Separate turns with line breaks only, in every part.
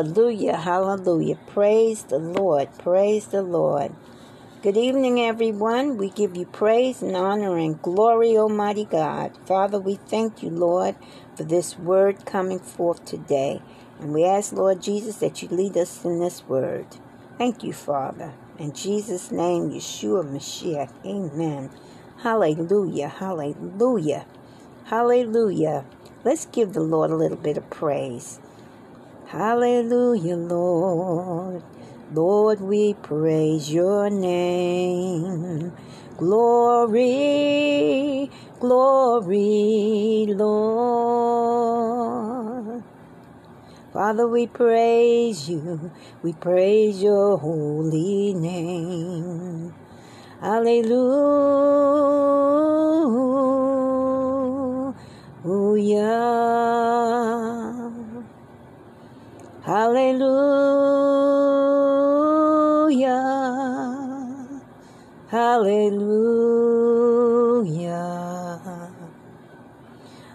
Hallelujah, hallelujah. Praise the Lord, praise the Lord. Good evening, everyone. We give you praise and honor and glory, Almighty God. Father, we thank you, Lord, for this word coming forth today. And we ask, Lord Jesus, that you lead us in this word. Thank you, Father. In Jesus' name, Yeshua Mashiach. Amen. Hallelujah, hallelujah, hallelujah. Let's give the Lord a little bit of praise. Hallelujah, Lord. Lord, we praise your name. Glory, glory, Lord. Father, we praise you. We praise your holy name. Hallelujah. Hallelujah. Hallelujah.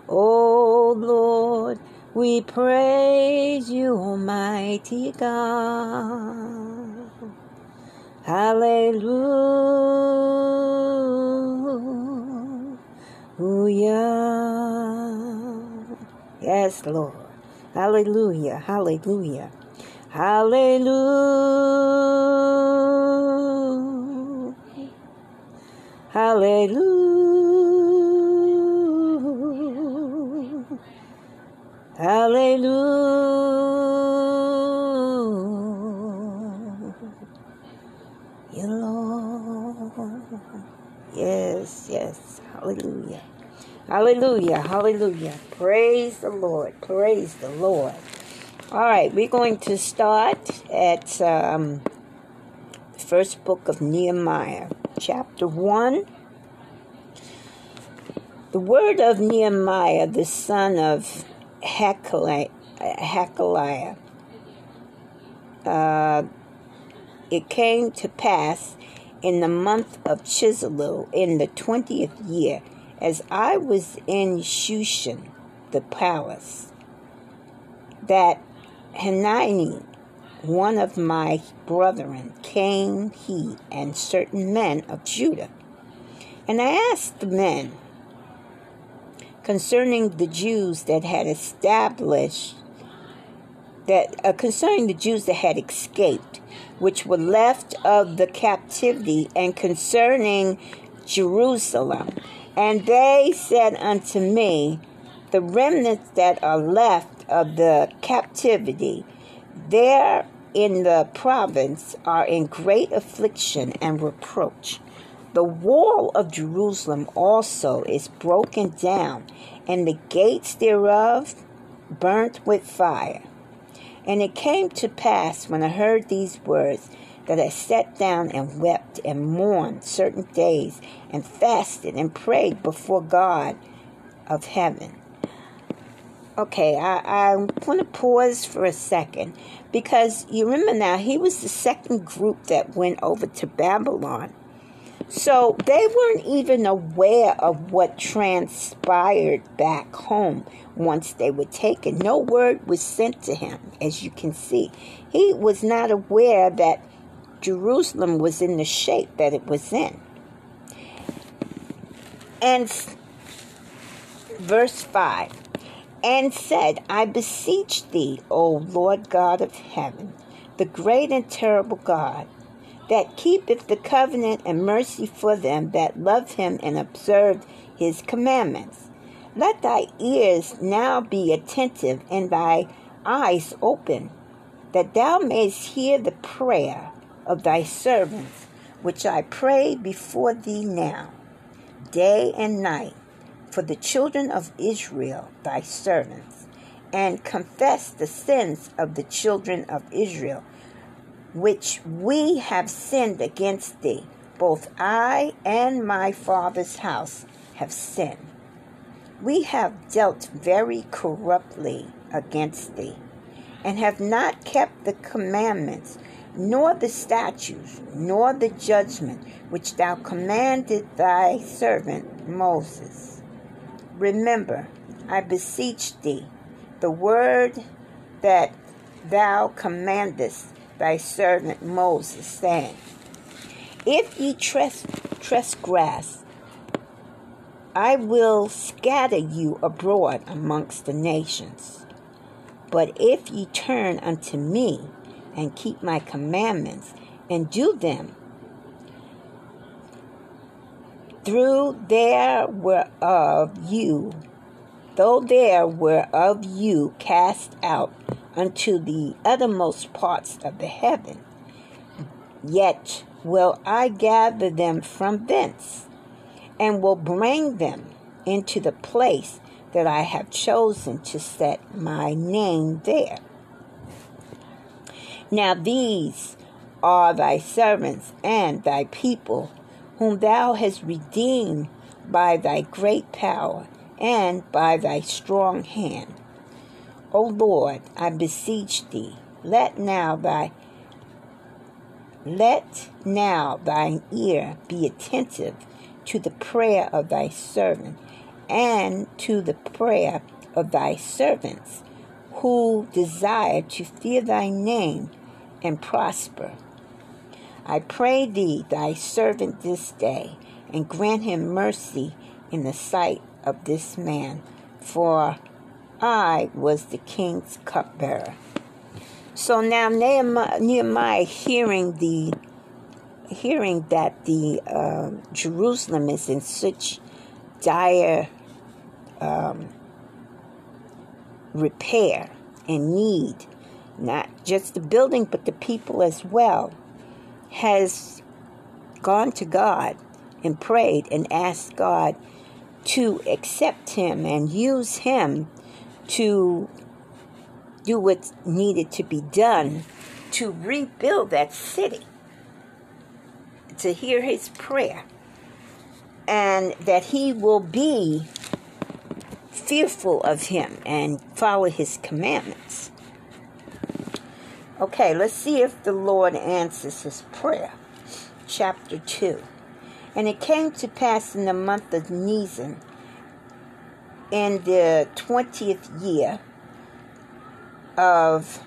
Oh Lord, we praise you, Almighty God. Hallelujah. Yes, Lord. Hallelujah. Hallelujah. Hallelujah. Hallelujah. Hallelujah. Lord. Yes, yes. Hallelujah. Hallelujah. Hallelujah. Praise the Lord. Praise the Lord. All right, we're going to start at um, the first book of Nehemiah, chapter 1. The word of Nehemiah, the son of Hachaliah uh, it came to pass in the month of Chisleu in the twentieth year, as I was in Shushan, the palace, that Hanani, one of my brethren, came he and certain men of Judah. And I asked the men concerning the Jews that had established that uh, concerning the Jews that had escaped, which were left of the captivity, and concerning Jerusalem. And they said unto me, The remnants that are left of the captivity, there in the province are in great affliction and reproach. The wall of Jerusalem also is broken down, and the gates thereof burnt with fire. And it came to pass when I heard these words that I sat down and wept and mourned certain days and fasted and prayed before God of heaven. Okay, I, I want to pause for a second because you remember now, he was the second group that went over to Babylon. So they weren't even aware of what transpired back home once they were taken. No word was sent to him, as you can see. He was not aware that Jerusalem was in the shape that it was in. And verse 5 and said, I beseech thee, O Lord God of heaven, the great and terrible God, that keepeth the covenant and mercy for them that love him and observe his commandments. Let thy ears now be attentive and thy eyes open, that thou mayest hear the prayer of thy servants, which I pray before thee now, day and night for the children of Israel, thy servants, and confess the sins of the children of Israel, which we have sinned against thee. Both I and my father's house have sinned. We have dealt very corruptly against thee, and have not kept the commandments, nor the statutes, nor the judgment which thou commanded thy servant Moses. Remember, I beseech thee, the word that thou commandest thy servant Moses, saying, If ye tres- trespass, I will scatter you abroad amongst the nations. But if ye turn unto me and keep my commandments and do them, through there were of you, though there were of you cast out unto the uttermost parts of the heaven, yet will I gather them from thence, and will bring them into the place that I have chosen to set my name there. Now these are thy servants and thy people whom thou hast redeemed by thy great power and by thy strong hand. O Lord, I beseech thee, let now thy let now thine ear be attentive to the prayer of thy servant and to the prayer of thy servants who desire to fear thy name and prosper. I pray thee, thy servant, this day, and grant him mercy in the sight of this man, for I was the king's cupbearer. So now Nehemiah, Nehemiah hearing the hearing that the uh, Jerusalem is in such dire um, repair and need, not just the building but the people as well has gone to God and prayed and asked God to accept him and use him to do what needed to be done to rebuild that city, to hear his prayer, and that he will be fearful of him and follow his commandments. Okay, let's see if the Lord answers his prayer. Chapter 2. And it came to pass in the month of Nisan, in the 20th year of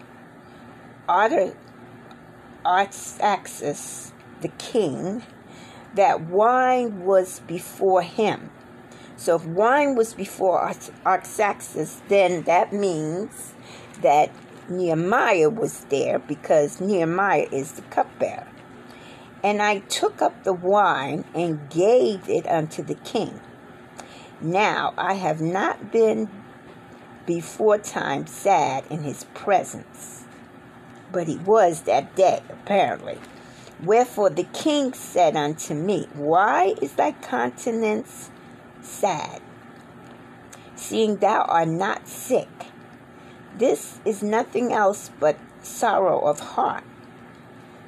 Artaxerxes the king, that wine was before him. So if wine was before Artaxerxes, then that means that Nehemiah was there because Nehemiah is the cupbearer. And I took up the wine and gave it unto the king. Now I have not been before time sad in his presence, but he was that day, apparently. Wherefore the king said unto me, Why is thy countenance sad, seeing thou art not sick? This is nothing else but sorrow of heart.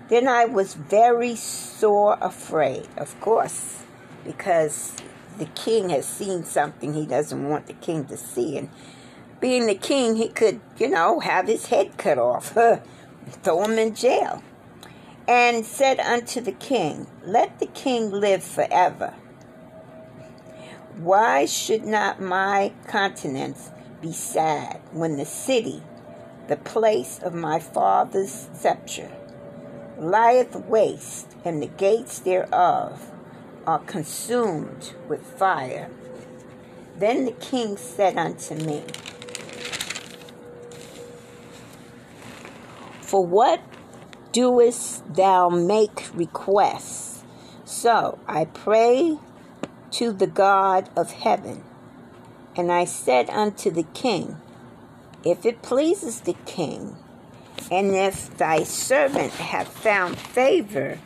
Then I was very sore afraid, of course, because the king has seen something he doesn't want the king to see. And being the king, he could, you know, have his head cut off, throw him in jail. And said unto the king, Let the king live forever. Why should not my countenance be sad when the city, the place of my father's sceptre, lieth waste, and the gates thereof are consumed with fire. Then the king said unto me, For what doest thou make request? So I pray to the God of heaven and I said unto the king, If it pleases the king, and if thy servant have found favor,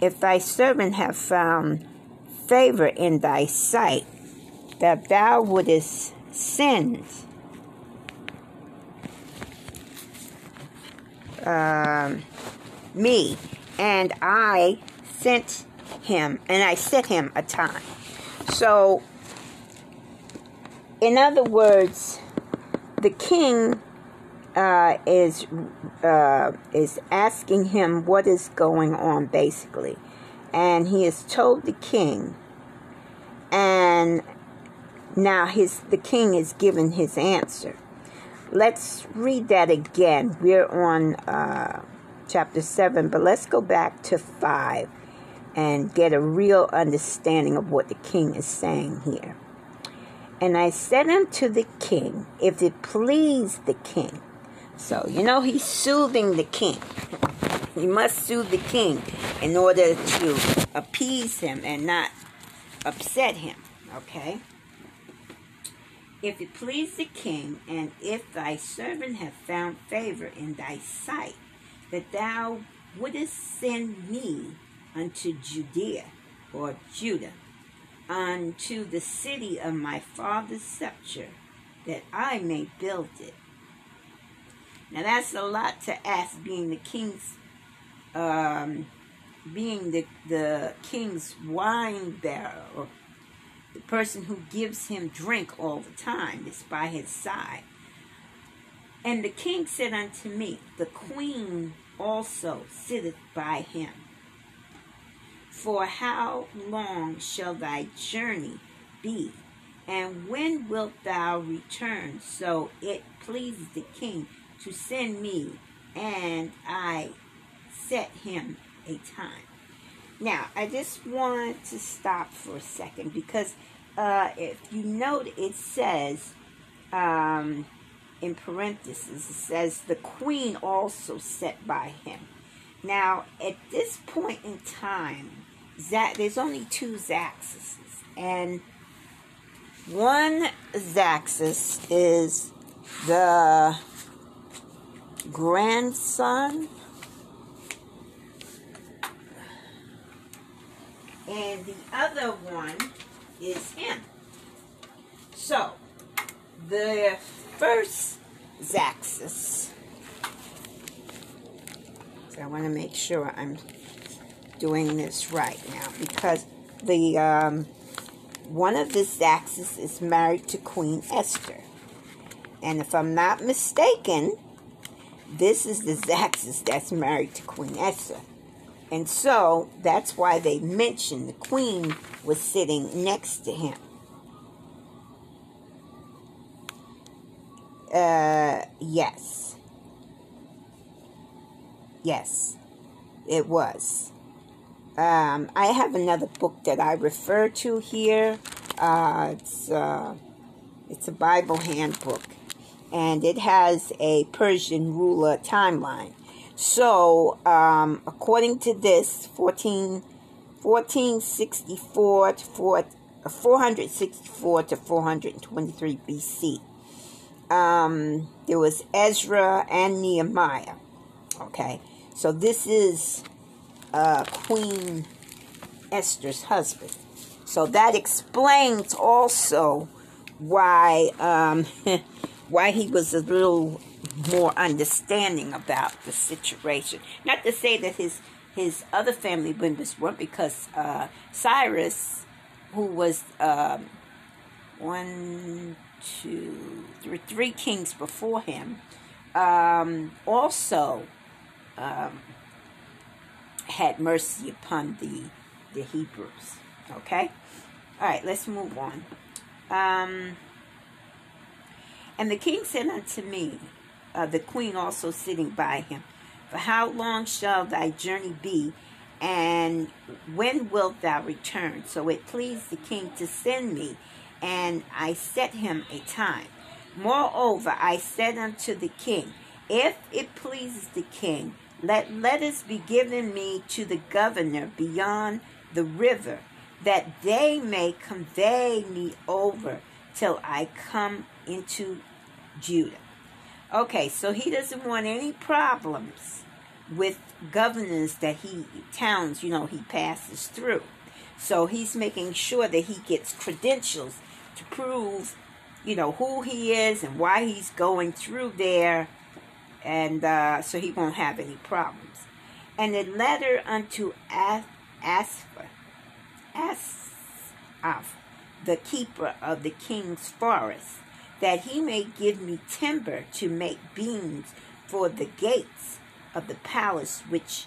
if thy servant have found favor in thy sight, that thou wouldest send um, me, and I sent him, and I set him a time. So, in other words, the king uh, is uh, is asking him what is going on, basically, and he has told the king, and now his the king is given his answer. let's read that again. We're on uh, chapter 7, but let's go back to 5 and get a real understanding of what the king is saying here. And I said unto the king, if it please the king. So, you know, he's soothing the king. He must soothe the king in order to appease him and not upset him. Okay? If it please the king, and if thy servant have found favor in thy sight, that thou wouldest send me unto Judea or Judah, unto the city of my father's scepter, that I may build it. Now that's a lot to ask, being the king's, um, being the the king's wine bearer the person who gives him drink all the time is by his side. And the king said unto me, The queen also sitteth by him. For how long shall thy journey be? And when wilt thou return? So it pleases the king to send me, and I set him a time. Now, I just want to stop for a second because uh, if you note, it says um, in parentheses, it says the queen also set by him. Now, at this point in time, Zach, there's only two Zaxuses, and one Zaxus is the grandson and the other one is him. So, the first Zaxus, so I want to make sure I'm doing this right now because the um, one of the Zaxus is married to Queen Esther. And if I'm not mistaken, this is the Zaxus that's married to Queen Esther. And so that's why they mentioned the queen was sitting next to him. Uh, yes. Yes, it was. Um, I have another book that I refer to here. Uh, it's, uh, it's a Bible handbook, and it has a Persian ruler timeline. So, um, according to this, 14, 1464 to 4, 464 to 423 BC, um, there was Ezra and Nehemiah. Okay, so this is uh, Queen Esther's husband. So that explains also why um, why he was a little more understanding about the situation. Not to say that his his other family members weren't, because uh, Cyrus, who was um, one, two, three, three kings before him, um, also um, had mercy upon the the Hebrews. Okay, all right, let's move on. Um, and the king said unto me, uh, the queen also sitting by him, For how long shall thy journey be, and when wilt thou return? So it pleased the king to send me, and I set him a time. Moreover, I said unto the king, If it pleases the king, let letters be given me to the governor beyond the river, that they may convey me over till I come into Judah. Okay, so he doesn't want any problems with governors that he, towns, you know, he passes through. So he's making sure that he gets credentials to prove, you know, who he is and why he's going through there, and uh, so he won't have any problems. And a letter unto Asaph, Asaph, the keeper of the king's forest, that he may give me timber to make beams for the gates of the palace which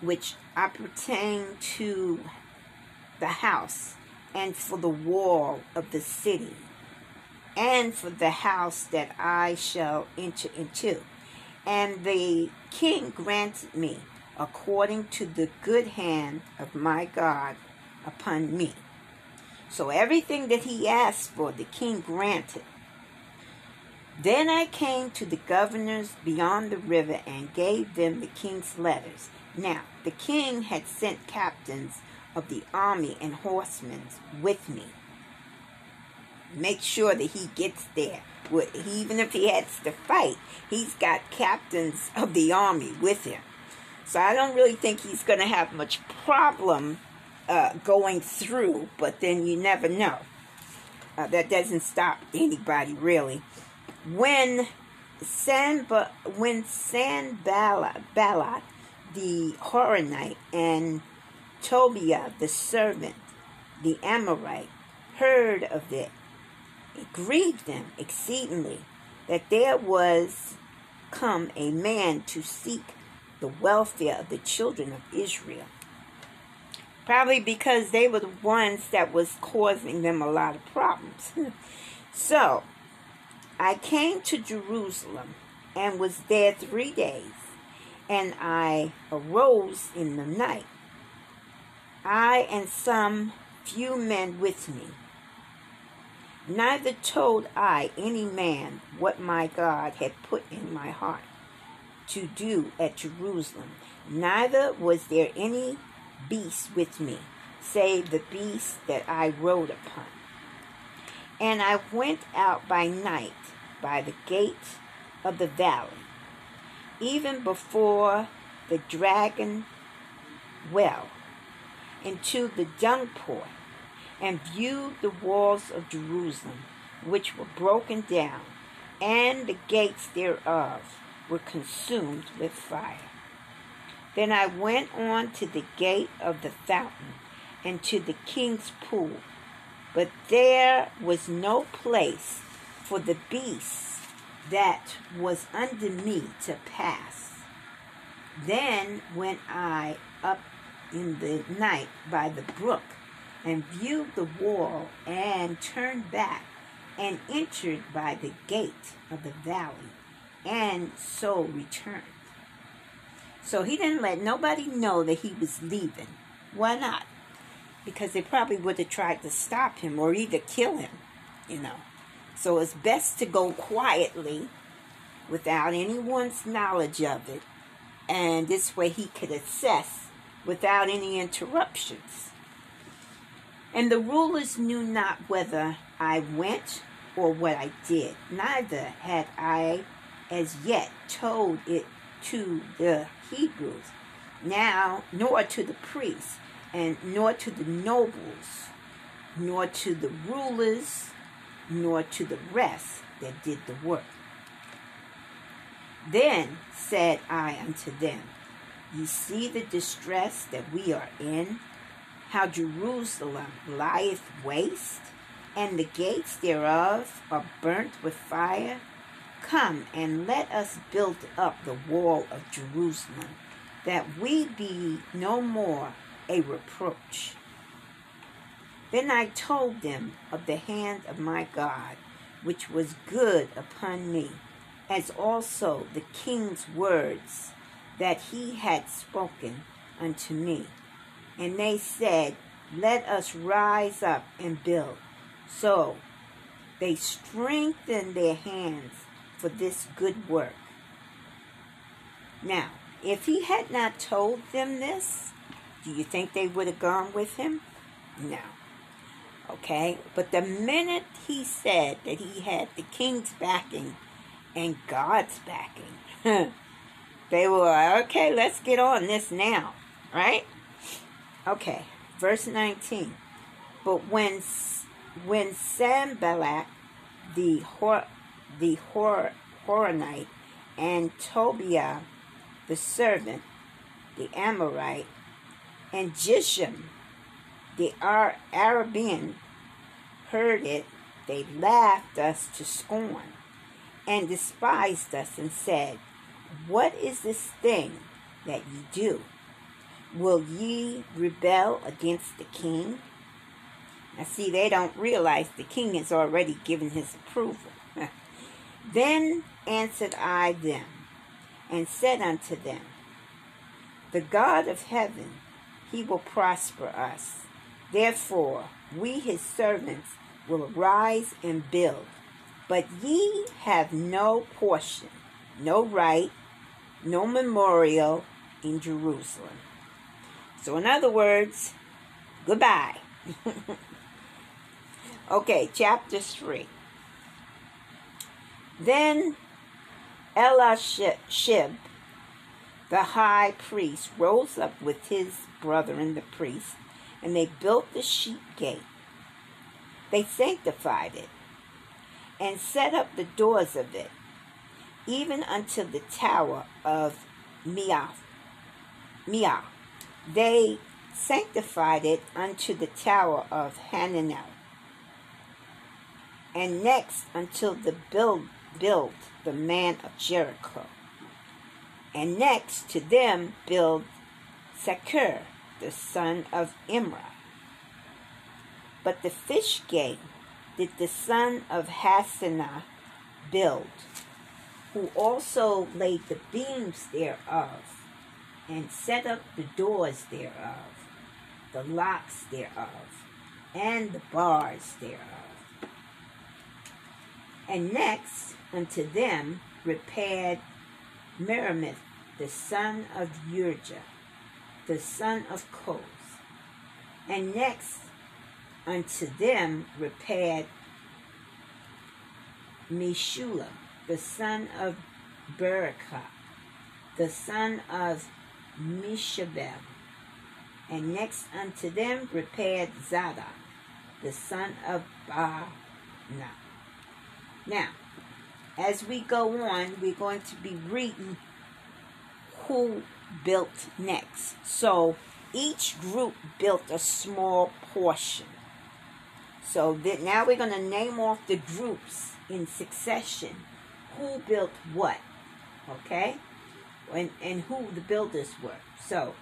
which appertain to the house and for the wall of the city and for the house that I shall enter into. And the king granted me according to the good hand of my God upon me. So everything that he asked for, the king granted. Then I came to the governors beyond the river and gave them the king's letters. Now, the king had sent captains of the army and horsemen with me. Make sure that he gets there. Even if he has to fight, he's got captains of the army with him. So I don't really think he's going to have much problem uh, going through, but then you never know. Uh, that doesn't stop anybody really. When Sanba, when Sanballat, the Horonite, and Tobiah the servant, the Amorite, heard of it, it grieved them exceedingly that there was come a man to seek the welfare of the children of Israel. Probably because they were the ones that was causing them a lot of problems. so, I came to Jerusalem and was there three days, and I arose in the night, I and some few men with me. Neither told I any man what my God had put in my heart to do at Jerusalem, neither was there any beast with me, save the beast that I rode upon. And I went out by night by the gate of the valley, even before the dragon well, into the dung port, and viewed the walls of Jerusalem, which were broken down, and the gates thereof were consumed with fire. Then I went on to the gate of the fountain and to the king's pool, but there was no place for the beast that was under me to pass. Then went I up in the night by the brook and viewed the wall and turned back and entered by the gate of the valley and so returned. So he didn't let nobody know that he was leaving. Why not? Because they probably would have tried to stop him or either kill him, you know. So it's best to go quietly without anyone's knowledge of it. And this way he could assess without any interruptions. And the rulers knew not whether I went or what I did. Neither had I as yet told it to the Hebrews, now nor to the priests, and nor to the nobles, nor to the rulers, nor to the rest that did the work. Then said I unto them, Ye see the distress that we are in, how Jerusalem lieth waste, and the gates thereof are burnt with fire, Come and let us build up the wall of Jerusalem, that we be no more a reproach. Then I told them of the hand of my God, which was good upon me, as also the king's words that he had spoken unto me. And they said, Let us rise up and build. So they strengthened their hands for this good work. Now, if he had not told them this, do you think they would have gone with him? No. Okay? But the minute he said that he had the king's backing and God's backing, they were like, okay, let's get on this now. Right? Okay. Verse 19. But when when Sanballat, the Hor the Hor- Horonite, and Tobiah the servant, the Amorite, and Jishim the Ar- Arabian heard it, they laughed us to scorn and despised us and said, What is this thing that ye do? Will ye rebel against the king? Now, see, they don't realize the king has already given his approval. then answered I them, and said unto them, The God of heaven, he will prosper us. Therefore, we his servants will arise and build. But ye have no portion, no right, no memorial in Jerusalem. So, in other words, goodbye. okay, chapter 3. Then Eliashib, the high priest, rose up with his brethren, the priests, and they built the sheep gate. They sanctified it and set up the doors of it, even unto the tower of Meah. Meah. They sanctified it unto the tower of Hananeel. And next until the build build the man of Jericho. And next to them build Zaccur, the son of Imrah. But the fish gate did the son of Hassenaah build, who also laid the beams thereof, and set up the doors thereof, the locks thereof, and the bars thereof. And next unto them repaired Meremoth, the son of Urijah, the son of Koz. And next unto them repaired Meshullam, the son of Berekah, the son of Mishabel. And next unto them repaired Zadok, the son of Baana. Now, as we go on, we're going to be reading who built next. So each group built a small portion. So that now we're going to name off the groups in succession. Who built what? Okay? And, and who the builders were. So,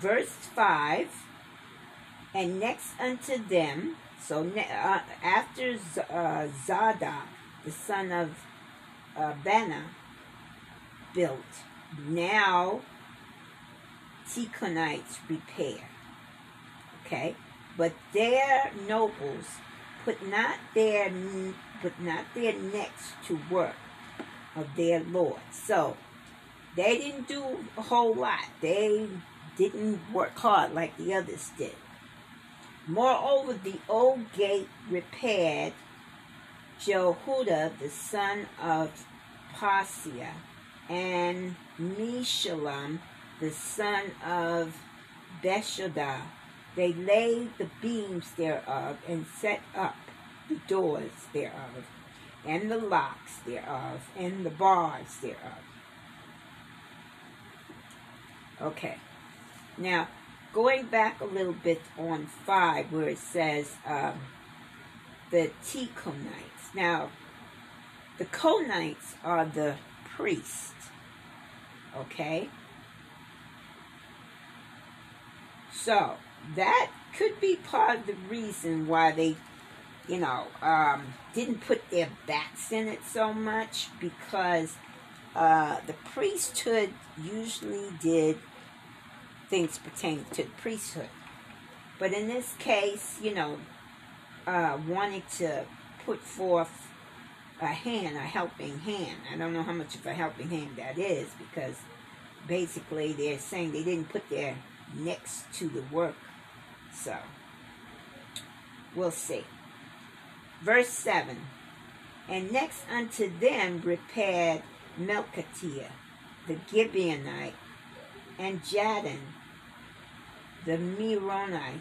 verse 5 And next unto them, so uh, after uh, Zadok, the son of uh, Baana, built, now Tikhonites repair. Okay? But their nobles put not their put not their necks to work of their lord. So they didn't do a whole lot. They didn't work hard like the others did. Moreover, the old gate repaired Jehuda, the son of Paseah, and Meshullam, the son of Beshodah, they laid the beams thereof and set up the doors thereof, and the locks thereof, and the bars thereof. Okay. Now, going back a little bit on 5, where it says um, the Tikhonites. Now, the Konites are the priests. Okay? So, that could be part of the reason why they, you know, um, didn't put their backs in it so much because uh, the priesthood usually did things pertaining to the priesthood. But in this case, you know, uh, wanting to put forth a hand, a helping hand. I don't know how much of a helping hand that is because basically they're saying they didn't put their necks to the work so, we'll see. Verse 7 And next unto them repaired Melchitiah, the Gibeonite, and Jadon, the Meronite,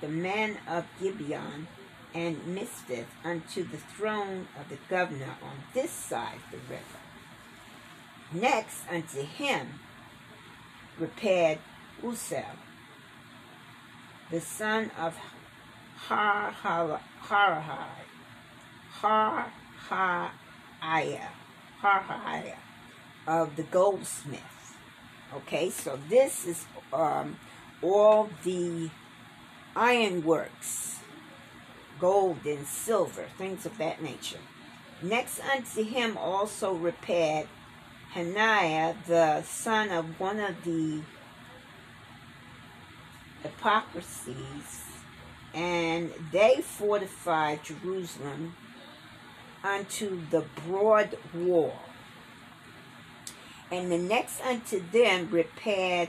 the man of Gibeon, and Mizpeth unto the throne of the governor on this side the river. Next unto him repaired Uzzah, the son of Harhai, Harhaiah, Harhaiah of the goldsmith. Okay, so this is um, all the ironworks gold and silver, things of that nature. Next unto him also repaired Hananiah, the son of one of the apothecaries, and they fortified Jerusalem unto the broad wall. And the next unto them repaired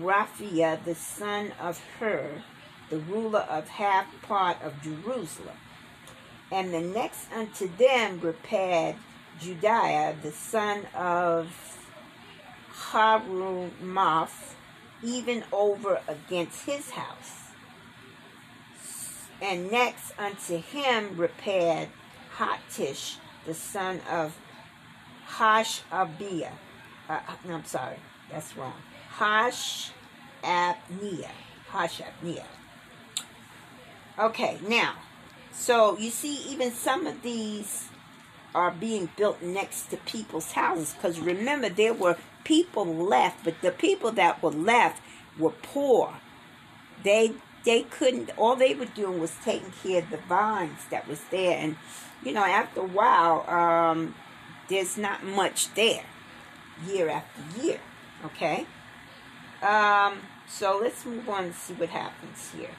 Raphael, the son of Hur, the ruler of half part of Jerusalem. And the next unto them repaired Judaiah, the son of Harumaph, even over against his house. And next unto him repaired Hattish, the son of Hashabiah. Uh, I'm sorry, that's wrong. Hashabniah. Hashabniah. Okay, now, so you see, even some of these are being built next to people's houses because remember, there were people left, but the people that were left were poor. They they couldn't. All they were doing was taking care of the vines that was there, and you know, after a while, um, there's not much there, year after year. Okay. Um, so let's move on and see what happens here.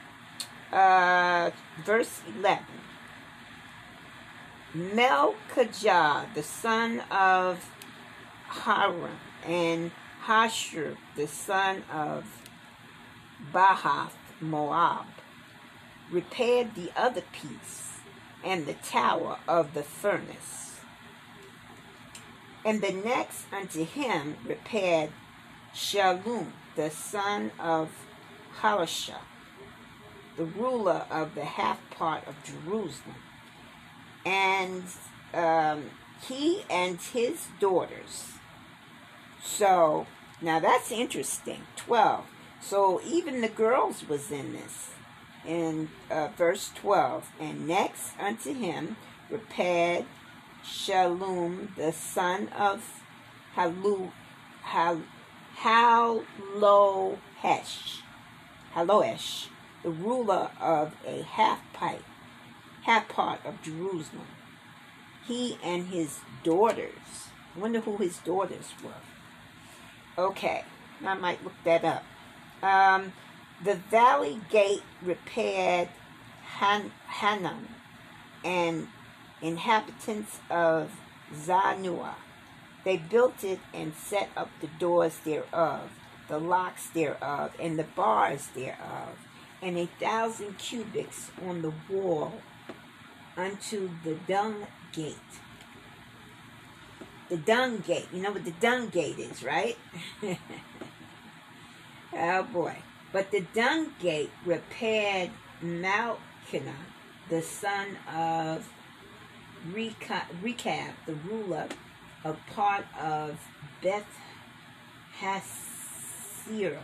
Uh, verse 11. Melchijah, the son of Haram, and Hashur, the son of Bahath, Moab, repaired the other piece and the tower of the furnace. And the next unto him repaired Shallum, the son of Halasha, the ruler of the half part of Jerusalem. And um, he and his daughters. So, now that's interesting. 12. So even the girls was in this. In uh, verse 12. And next unto him repaired Shallum, the son of Halu, Hal, Halohesh, Halohesh, the ruler of a half pipe, half part of Jerusalem. He and his daughters. I wonder who his daughters were. Okay, I might look that up. Um, the valley gate repaired Han- Hanun and inhabitants of Zanoah. They built it and set up the doors thereof, the locks thereof, and the bars thereof, and a thousand cubits on the wall unto the dung gate. The dung gate. You know what the dung gate is, right? oh boy. But the dung gate repaired Malkinah, the son of Rechab, the ruler of part of Beth Hasirim.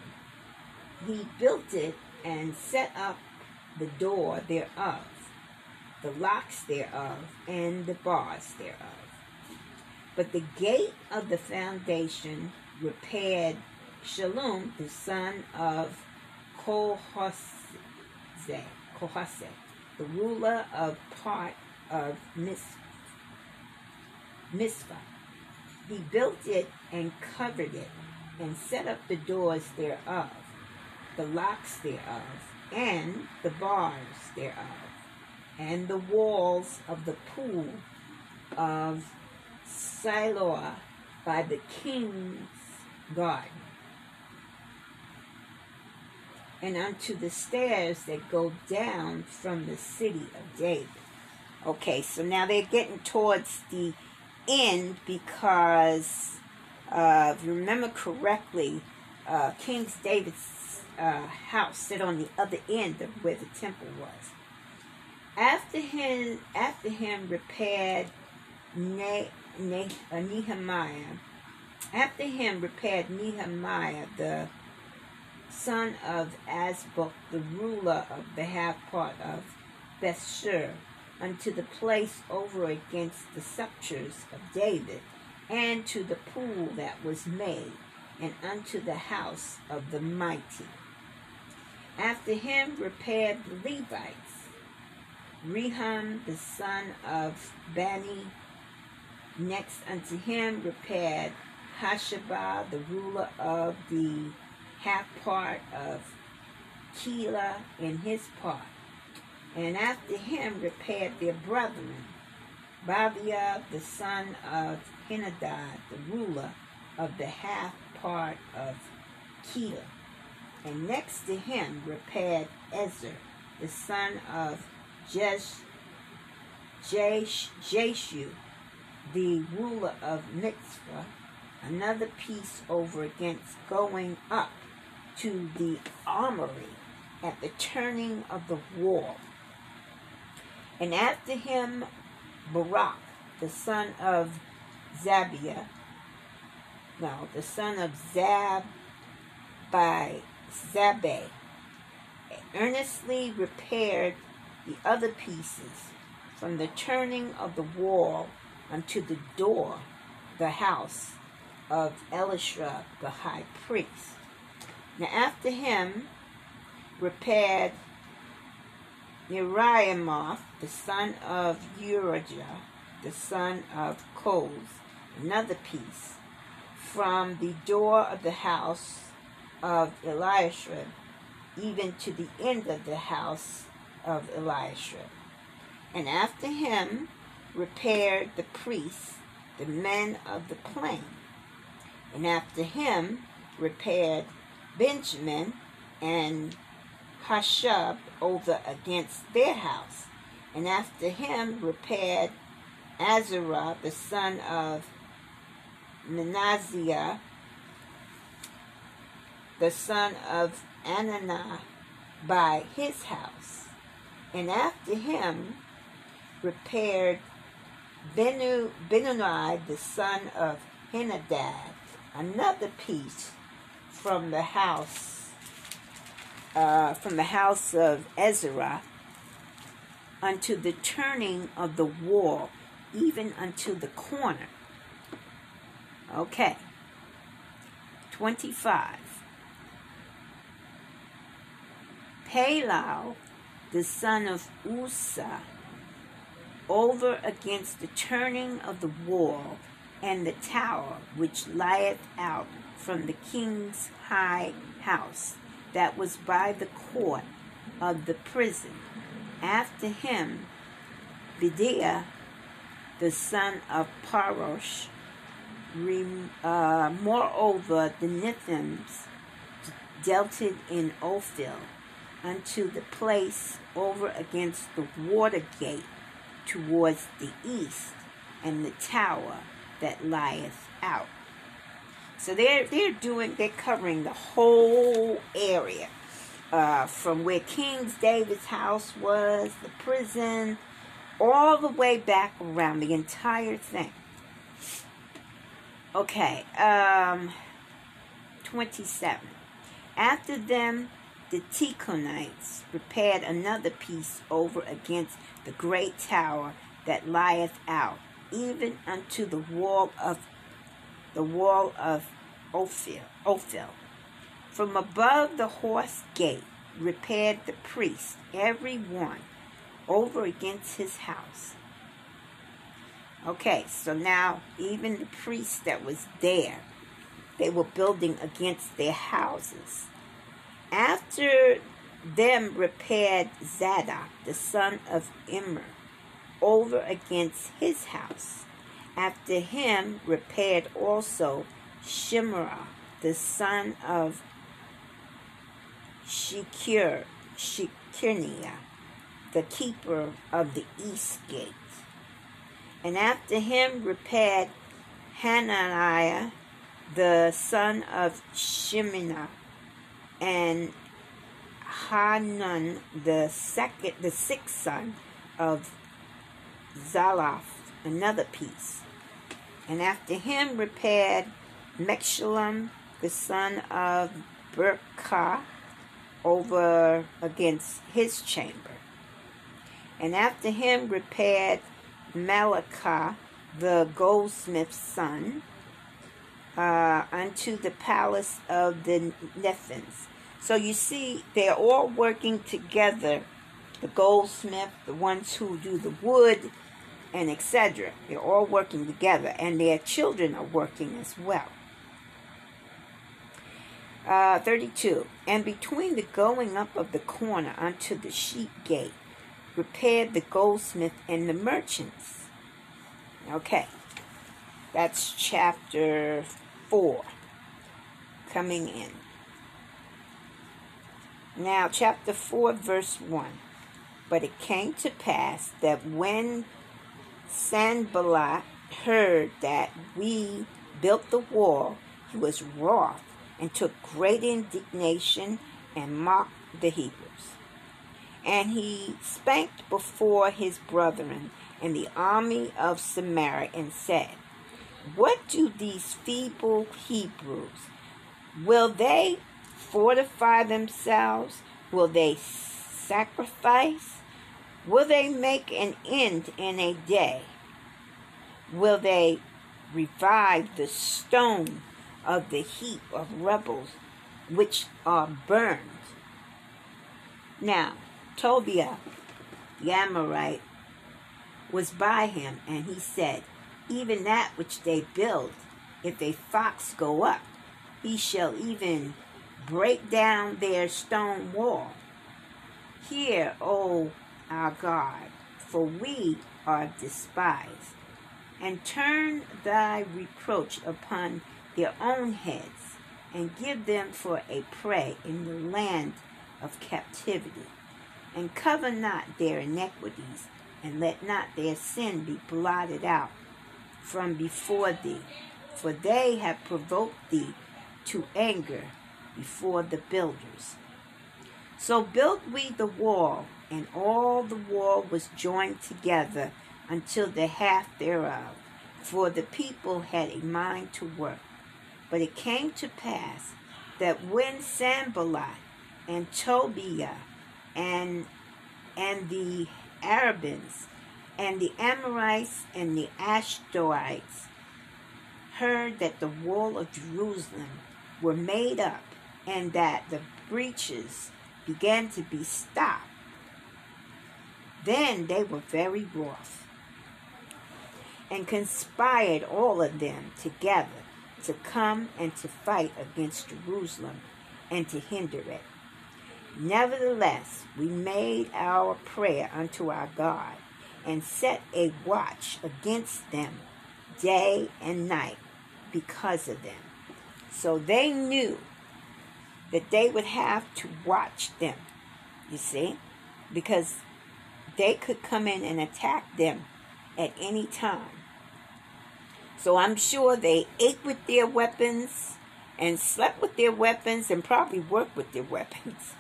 He built it and set up the door thereof, the locks thereof, and the bars thereof. But the gate of the foundation repaired Shalom, the son of Kohase, Kohase, the ruler of part of Mizpah. He built it and covered it, and set up the doors thereof, the locks thereof, and the bars thereof, and the walls of the pool of Siloah by the king's garden, and unto the stairs that go down from the city of David. Okay, so now they're getting towards the end because, uh, if you remember correctly, uh, King David's uh, house sit on the other end of where the temple was. After him, after him repaired ne- ne- uh, Nehemiah. After him repaired Nehemiah, the son of Azbuk, the ruler of the half part of Bethshur unto the place over against the sepulchres of David, and to the pool that was made, and unto the house of the mighty. After him repaired the Levites, Rehum, the son of Bani. Next unto him repaired Hashabah, the ruler of the half part of Keilah in his part. And after him repaired their brethren, Baviah, the son of Henadad, the ruler of the half part of Keilah. And next to him repaired Ezer, the son of Jesh, Jesh, Jeshu, the ruler of Mizpah, another piece over against going up to the armory at the turning of the wall. And after him, Barak, the son of Zabiah, no, the son of Zab by Zabeh, earnestly repaired the other pieces from the turning of the wall unto the door, the house of Elishra the high priest. Now after him repaired Uriamoth, the son of Urijah, the son of Koz, another piece, from the door of the house of Eliashib, even to the end of the house of Eliashib. And after him repaired the priests, the men of the plain. And after him repaired Benjamin and Hashab over against their house. And after him repaired Azarah, the son of Manasseh, the son of Ananiah, by his house. And after him repaired Benu, Benuni, the son of Henadad, another piece from the house, uh, from the house of Ezra, unto the turning of the wall, even unto the corner. Okay. 25. Palal, the son of Usa, over against the turning of the wall and the tower which lieth out from the king's high house that was by the court of the prison. After him, Bediah, the son of Parosh, uh, moreover the Nethims dealt in Ophel unto the place over against the water gate towards the east, and the tower that lieth out. So they're they're doing they're covering the whole area. Uh, from where King David's house was, the prison, all the way back around the entire thing. Okay, um, 27. After them, the Tikhonites prepared another piece over against the great tower that lieth out, even unto the wall of the wall of Ophel. Ophel. From above the horse gate repaired the priest, every one, over against his house. Okay, so now even the priests that was there, they were building against their houses. After them repaired Zadok, the son of Immer, over against his house. After him repaired also Shimra, the son of Shekir, Shekirniah, the keeper of the east gate. And after him repaired Hananiah, the son of Shemina, and Hanun, the second, the sixth son of Zalaph, another piece. And after him repaired Meshullam, the son of Berkah, over against his chamber. And after him repaired Malachah, the goldsmith's son, uh, unto the palace of the Nethins. So you see, they're all working together the goldsmith, the ones who do the wood, and etc. They're all working together, and their children are working as well. Uh, 32. And between the going up of the corner unto the sheep gate, repaired the goldsmith and the merchants. Okay. That's chapter 4 coming in. Now, chapter 4, verse 1. But it came to pass that when Sanballat heard that we built the wall, he was wroth and took great indignation and mocked the Hebrews. And he spanked before his brethren and the army of Samaria and said, What do these feeble Hebrews? Will they fortify themselves? Will they sacrifice? Will they make an end in a day? Will they revive the stone of the heap of rebels which are burned? Now, Tobiah the Amorite was by him, and he said, Even that which they build, if a fox go up, he shall even break down their stone wall. Hear, O our God, for we are despised, and turn thy reproach upon their own heads, and give them for a prey in the land of captivity. And cover not their iniquities, and let not their sin be blotted out from before thee, for they have provoked thee to anger before the builders. So built we the wall, and all the wall was joined together until the half thereof, for the people had a mind to work. But it came to pass that when Sanballat and Tobiah and and the Arabins and the Amorites and the Ashdodites heard that the wall of Jerusalem were made up and that the breaches began to be stopped, then they were very wroth and conspired all of them together to come and to fight against Jerusalem and to hinder it. Nevertheless, we made our prayer unto our God and set a watch against them day and night because of them. So they knew that they would have to watch them, you see, because they could come in and attack them at any time. So I'm sure they ate with their weapons and slept with their weapons and probably worked with their weapons.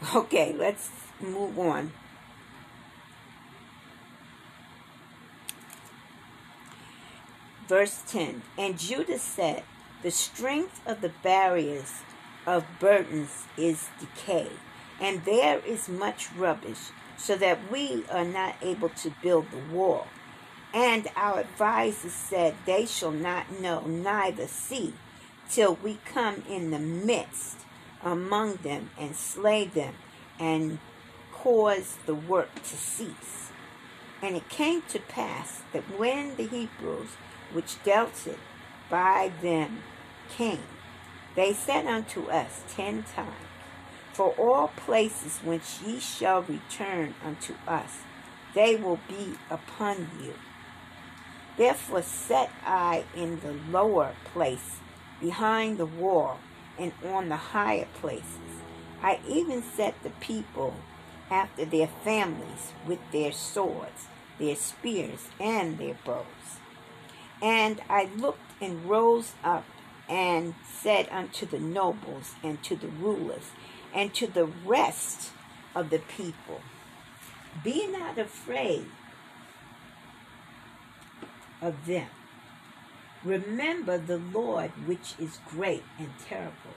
Okay, let's move on. Verse 10 And Judah said, The strength of the barriers of burdens is decay, and there is much rubbish, so that we are not able to build the wall. And our advisers said, They shall not know, neither see, till we come in the midst among them and slay them and cause the work to cease. And it came to pass that when the Hebrews which dealt it by them came, they said unto us ten times, For all places whence ye shall return unto us, they will be upon you. Therefore set I in the lower place, behind the wall, and on the higher places. I even set the people after their families with their swords, their spears, and their bows. And I looked and rose up and said unto the nobles and to the rulers and to the rest of the people, Be not afraid of them. Remember the Lord, which is great and terrible,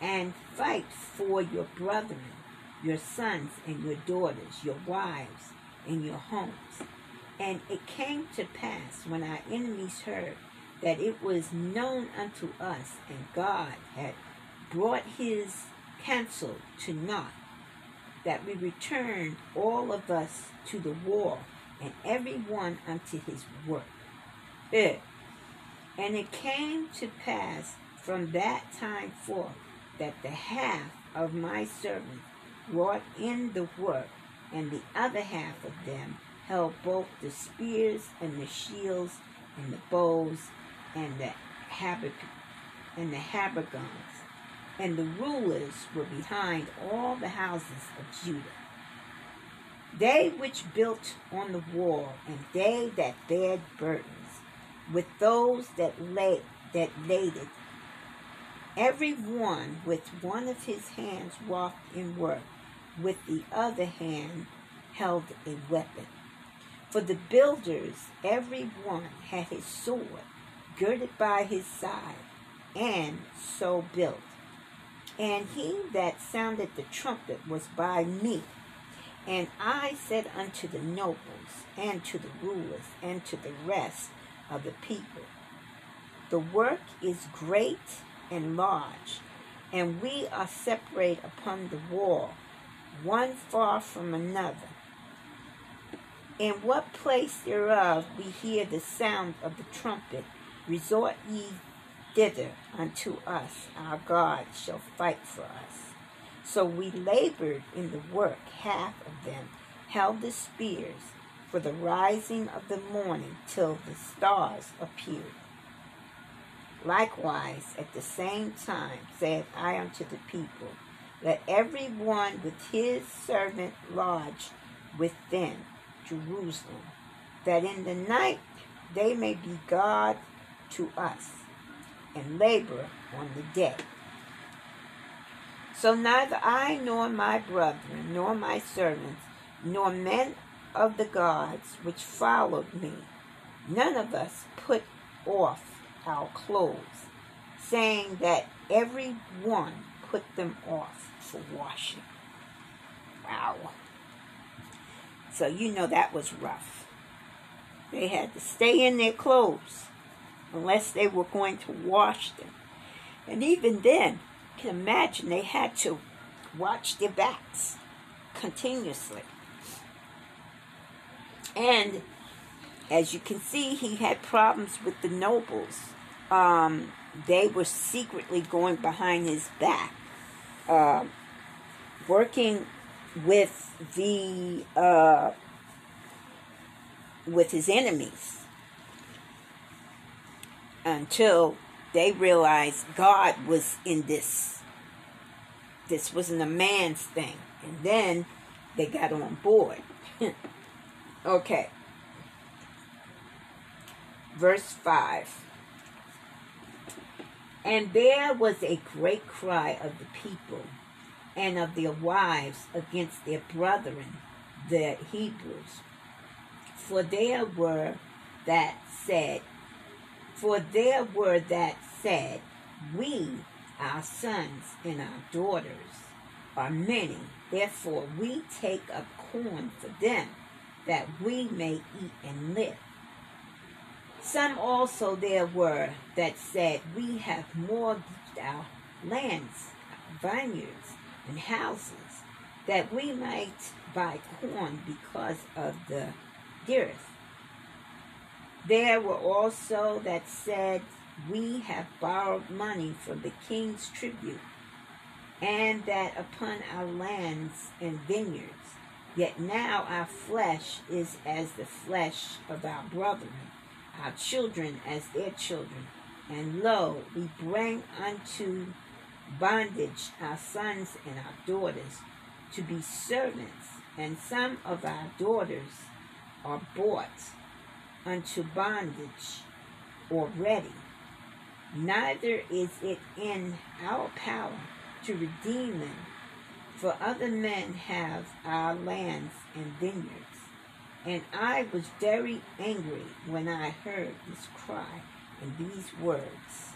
and fight for your brethren, your sons and your daughters, your wives and your homes. And it came to pass when our enemies heard that it was known unto us, and God had brought his counsel to naught, that we returned all of us to the war, and every one unto his work. And it came to pass from that time forth that the half of my servants wrought in the work, and the other half of them held both the spears and the shields and the bows and the habit and the and the rulers were behind all the houses of Judah. They which built on the wall, and they that bared burdens, with those that lay that laid it, every one with one of his hands walked in work, with the other hand held a weapon. For the builders, every one had his sword girded by his side, and so built. And he that sounded the trumpet was by me. And I said unto the nobles, and to the rulers, and to the rest of the people, The work is great and large, and we are separate upon the wall, one far from another. In what place thereof we hear the sound of the trumpet, resort ye thither unto us, our God shall fight for us. So we labored in the work, half of them held the spears for the rising of the morning till the stars appeared. Likewise, at the same time, said I unto the people, Let every one with his servant lodge within Jerusalem, that in the night they may be God to us, and labor on the day. So neither I nor my brethren, nor my servants, nor men of the gods which followed me, none of us put off our clothes, saying that every one put them off for washing. Wow. So you know that was rough. They had to stay in their clothes unless they were going to wash them. And even then, you can imagine they had to watch their backs continuously. And as you can see, he had problems with the nobles. Um, they were secretly going behind his back, uh, working with the uh, with his enemies until they realized God was in this. This wasn't a man's thing, and then they got on board. Okay. Verse 5. And there was a great cry of the people and of their wives against their brethren, the Hebrews. For there were that said, for there were that said, We, our sons and our daughters, are many, therefore we take up corn for them that we may eat and live. Some also there were that said, We have mortgaged our lands, vineyards, and houses, that we might buy corn because of the dearth. There were also that said, We have borrowed money from the king's tribute, and that upon our lands and vineyards Yet now our flesh is as the flesh of our brethren, our children as their children. And lo, we bring unto bondage our sons and our daughters to be servants, and some of our daughters are bought unto bondage already. Neither is it in our power to redeem them for other men have our lands and vineyards. And I was very angry when I heard this cry and these words,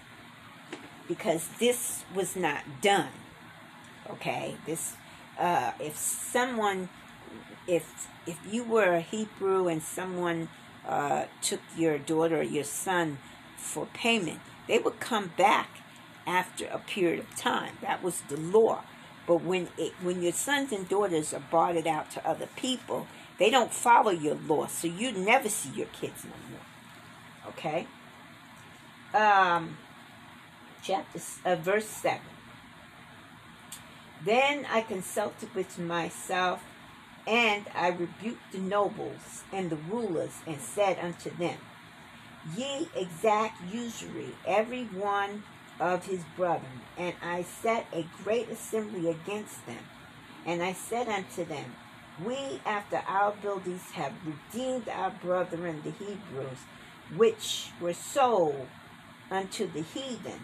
because this was not done. Okay, this uh, if someone, if if you were a Hebrew and someone uh, took your daughter or your son for payment, they would come back after a period of time. That was the law. But when it, when your sons and daughters are bartered out to other people, they don't follow your law, so you never see your kids no more. Okay. Um, chapter uh, verse seven. Then I consulted with myself, and I rebuked the nobles and the rulers, and said unto them, Ye exact usury, every one of his brethren. And I set a great assembly against them. And I said unto them, We, after our buildings, have redeemed our brethren, the Hebrews, which were sold unto the heathen.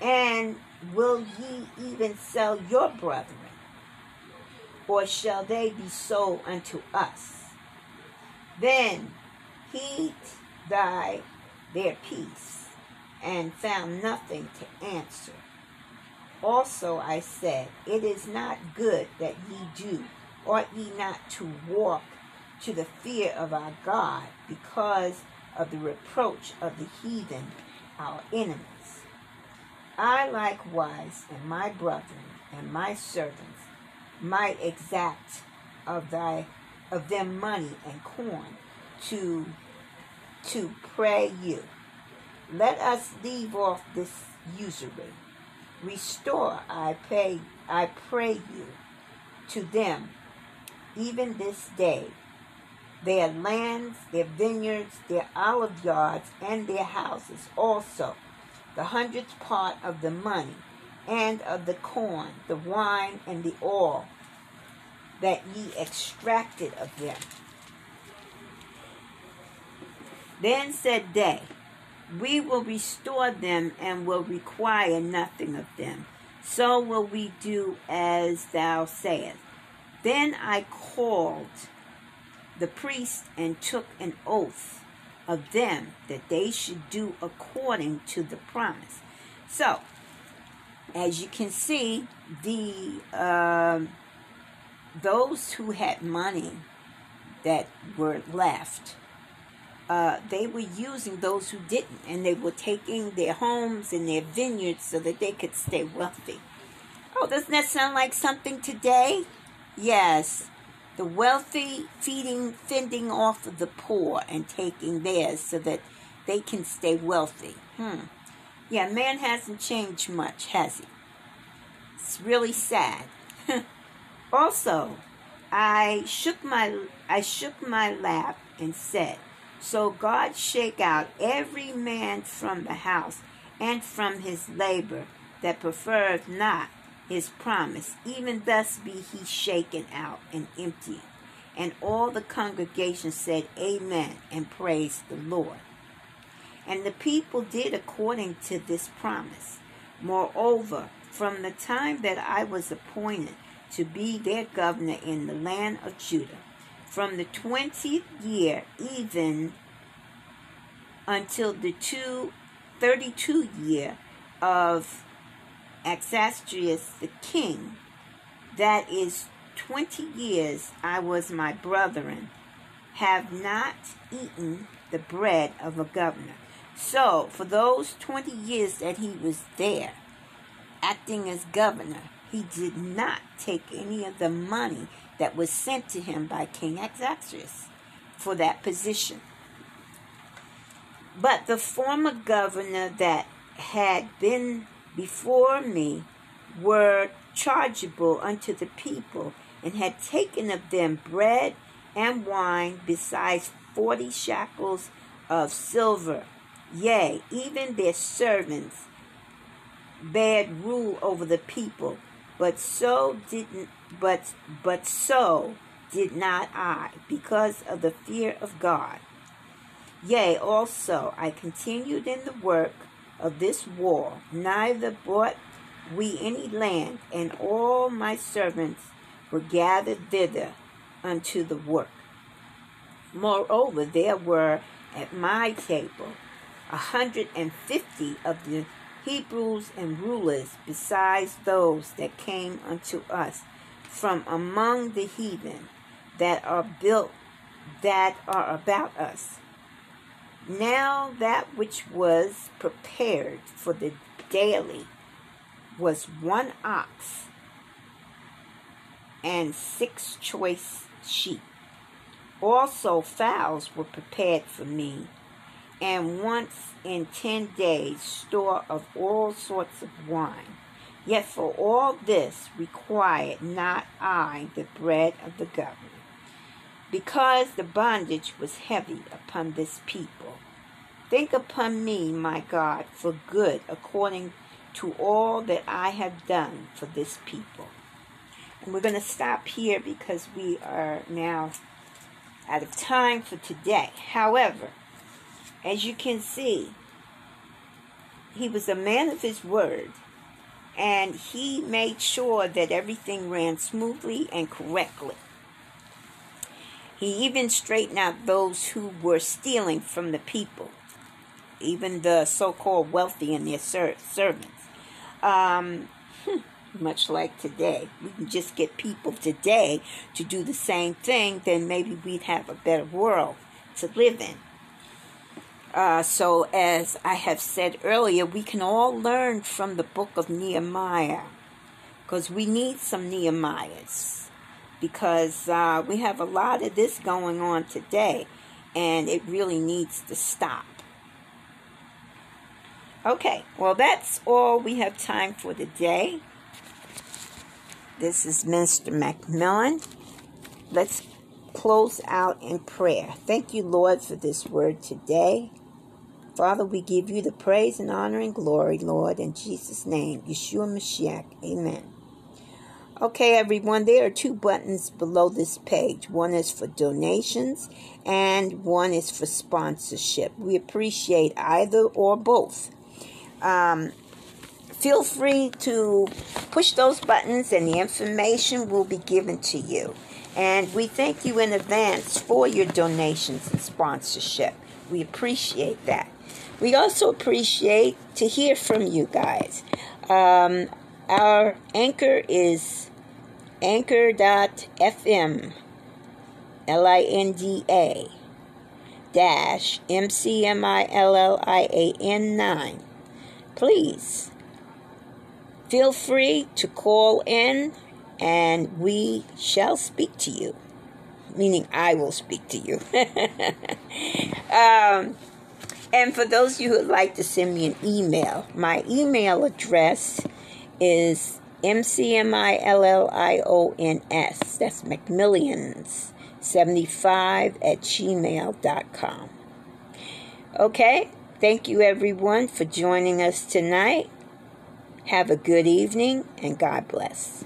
And will ye even sell your brethren? Or shall they be sold unto us? Then heed thy their peace, and found nothing to answer. Also I said, It is not good that ye do, ought ye not to walk to the fear of our God, because of the reproach of the heathen, our enemies. I likewise and my brethren and my servants might exact of thy of them money and corn to to pray you. Let us leave off this usury. Restore, I pray, I pray you, to them, even this day, their lands, their vineyards, their olive yards, and their houses also, the hundredth part of the money, and of the corn, the wine, and the oil that ye extracted of them. Then said they, We will restore them and will require nothing of them. So will we do as thou sayest. Then I called the priest and took an oath of them that they should do according to the promise. So, as you can see, the uh, those who had money that were left uh, they were using those who didn't, and they were taking their homes and their vineyards so that they could stay wealthy. Oh, doesn't that sound like something today? Yes, the wealthy feeding, fending off of the poor and taking theirs so that they can stay wealthy. Hmm. Yeah, man hasn't changed much, has he? It's really sad. also, I shook my I shook my lap and said, so God shake out every man from the house and from his labor that preferred not his promise. Even thus be he shaken out and emptied. And all the congregation said, Amen, and praised the Lord. And the people did according to this promise. Moreover, from the time that I was appointed to be their governor in the land of Judah, from the twentieth year even until the two, 32 year of Axastrius the king, that is 20 years I was my brethren, have not eaten the bread of a governor. So, for those 20 years that he was there, acting as governor, he did not take any of the money that was sent to him by King Axastrius for that position. But the former governor that had been before me were chargeable unto the people, and had taken of them bread and wine, besides forty shekels of silver. Yea, even their servants bad rule over the people, but so didn't but but so did not I, because of the fear of God. Yea, also I continued in the work of this war, neither bought we any land, and all my servants were gathered thither unto the work. Moreover, there were at my table a hundred and fifty of the Hebrews and rulers, besides those that came unto us from among the heathen that are built that are about us. Now that which was prepared for the daily was one ox and six choice sheep. Also, fowls were prepared for me, and once in ten days store of all sorts of wine. Yet for all this required not I the bread of the government, because the bondage was heavy upon this people. Think upon me, my God, for good, according to all that I have done for this people. And we're going to stop here because we are now out of time for today. However, as you can see, he was a man of his word and he made sure that everything ran smoothly and correctly. He even straightened out those who were stealing from the people, even the so called wealthy and their ser- servants. Um, hmm, much like today. We can just get people today to do the same thing, then maybe we'd have a better world to live in. Uh, so, as I have said earlier, we can all learn from the book of Nehemiah because we need some Nehemiahs because uh, we have a lot of this going on today and it really needs to stop. Okay, well, that's all we have time for today. This is Mr. McMillian. Let's close out in prayer. Thank you, Lord, for this word today. Father, we give you the praise and honor and glory, Lord, in Jesus' name. Yeshua Mashiach. Amen. Okay, everyone, there are two buttons below this page. One is for donations and one is for sponsorship. We appreciate either or both. Um, feel free to push those buttons and the information will be given to you. And we thank you in advance for your donations and sponsorship. We appreciate that. We also appreciate to hear from you guys. Um, our anchor is anchor.fm, L I N D A, dash M C M I L L I A N 9. Please feel free to call in and we shall speak to you. Meaning, I will speak to you. um, and for those of you who would like to send me an email, my email address is mcmillions. That's McMillions75 at gmail.com. Okay, thank you everyone for joining us tonight. Have a good evening and God bless.